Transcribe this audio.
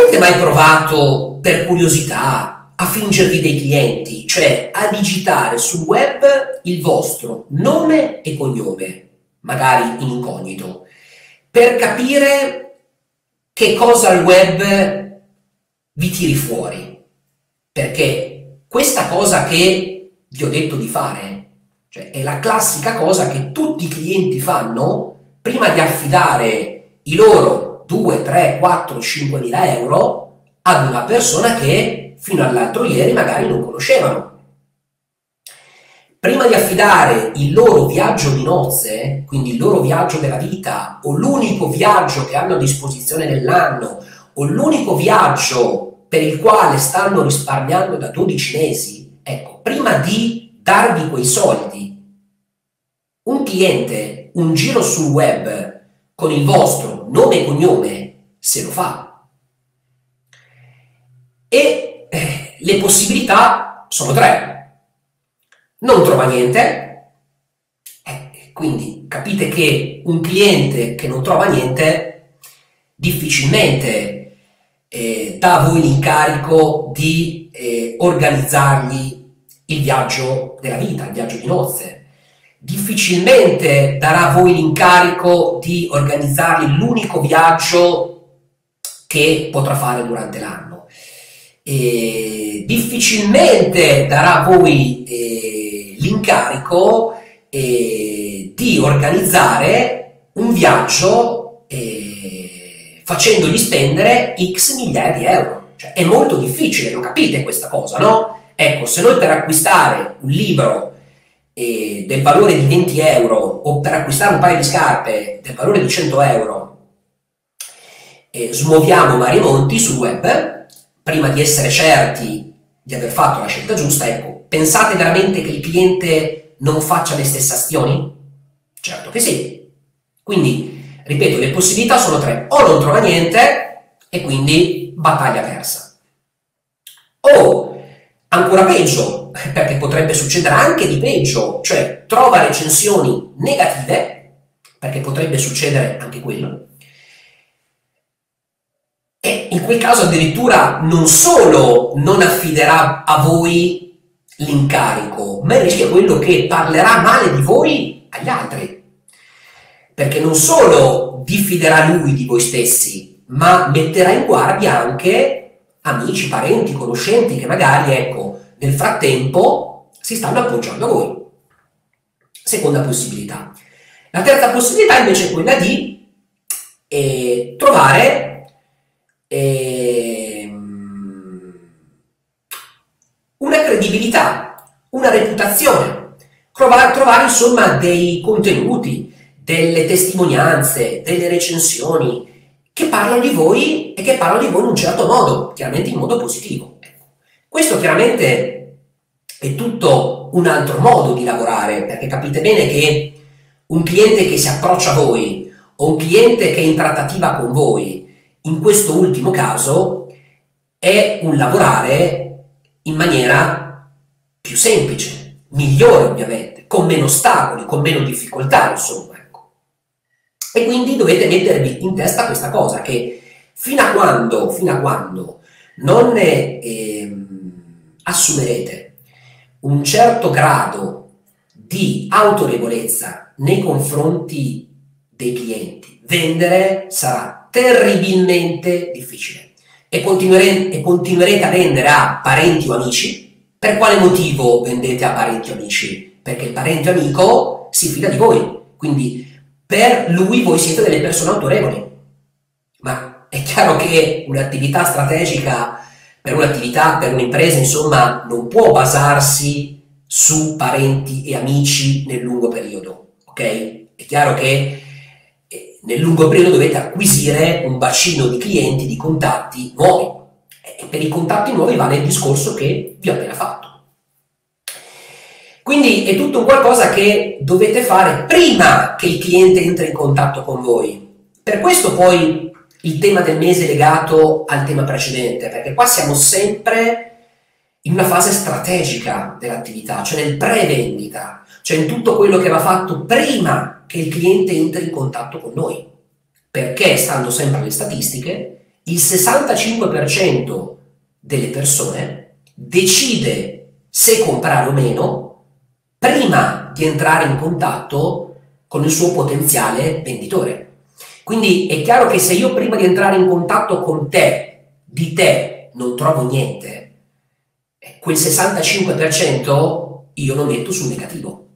avete mai provato per curiosità a fingervi dei clienti, cioè a digitare sul web il vostro nome e cognome, magari in incognito, per capire che cosa il web vi tiri fuori? Perché questa cosa che vi ho detto di fare, cioè è la classica cosa che tutti i clienti fanno prima di affidare i loro 2, 3, 4, 5 mila euro ad una persona che fino all'altro ieri magari non conoscevano. Prima di affidare il loro viaggio di nozze, quindi il loro viaggio della vita, o l'unico viaggio che hanno a disposizione nell'anno, o l'unico viaggio per il quale stanno risparmiando da 12 mesi, ecco, prima di darvi quei soldi, un cliente, un giro sul web con il vostro nome e cognome, se lo fa. E eh, le possibilità sono tre. Non trova niente, eh, quindi capite che un cliente che non trova niente difficilmente eh, dà a voi l'incarico di eh, organizzargli il viaggio della vita, il viaggio di nozze difficilmente darà a voi l'incarico di organizzargli l'unico viaggio che potrà fare durante l'anno. Difficilmente darà a voi eh, l'incarico eh, di organizzare un viaggio eh, facendogli spendere x migliaia di euro. Cioè, è molto difficile, lo capite questa cosa, no? Ecco, se noi per acquistare un libro eh, del valore di 20 euro o per acquistare un paio di scarpe del valore di 100 euro eh, smuoviamo vari monti sul web, prima di essere certi di aver fatto la scelta giusta, ecco, pensate veramente che il cliente non faccia le stesse azioni? Certo che sì. Quindi, ripeto, le possibilità sono tre. O non trova niente e quindi battaglia persa. O, ancora peggio, perché potrebbe succedere anche di peggio, cioè trova recensioni negative, perché potrebbe succedere anche quello, e in quel caso addirittura non solo non affiderà a voi l'incarico, ma rischia quello che parlerà male di voi agli altri, perché non solo diffiderà lui di voi stessi, ma metterà in guardia anche amici, parenti, conoscenti che magari, ecco, nel frattempo si stanno appoggiando a voi. Seconda possibilità. La terza possibilità invece è quella di eh, trovare eh, una credibilità, una reputazione, trovare, trovare insomma dei contenuti, delle testimonianze, delle recensioni che parlano di voi e che parlano di voi in un certo modo, chiaramente in modo positivo. Questo chiaramente è tutto un altro modo di lavorare, perché capite bene che un cliente che si approccia a voi o un cliente che è in trattativa con voi, in questo ultimo caso, è un lavorare in maniera più semplice, migliore ovviamente, con meno ostacoli, con meno difficoltà, insomma. Ecco. E quindi dovete mettervi in testa questa cosa, che fino a quando, fino a quando non eh, assumerete un certo grado di autorevolezza nei confronti dei clienti, vendere sarà terribilmente difficile e, continuere, e continuerete a vendere a parenti o amici. Per quale motivo vendete a parenti o amici? Perché il parente o amico si fida di voi, quindi per lui voi siete delle persone autorevoli. Ma è chiaro che un'attività strategica per un'attività, per un'impresa, insomma, non può basarsi su parenti e amici nel lungo periodo, ok? È chiaro che eh, nel lungo periodo dovete acquisire un bacino di clienti, di contatti nuovi. E per i contatti nuovi vale il discorso che vi ho appena fatto. Quindi è tutto qualcosa che dovete fare prima che il cliente entri in contatto con voi. Per questo poi il tema del mese legato al tema precedente, perché qua siamo sempre in una fase strategica dell'attività, cioè nel pre-vendita, cioè in tutto quello che va fatto prima che il cliente entri in contatto con noi. Perché, stando sempre alle statistiche, il 65% delle persone decide se comprare o meno prima di entrare in contatto con il suo potenziale venditore. Quindi è chiaro che se io prima di entrare in contatto con te, di te, non trovo niente, quel 65% io lo metto sul negativo.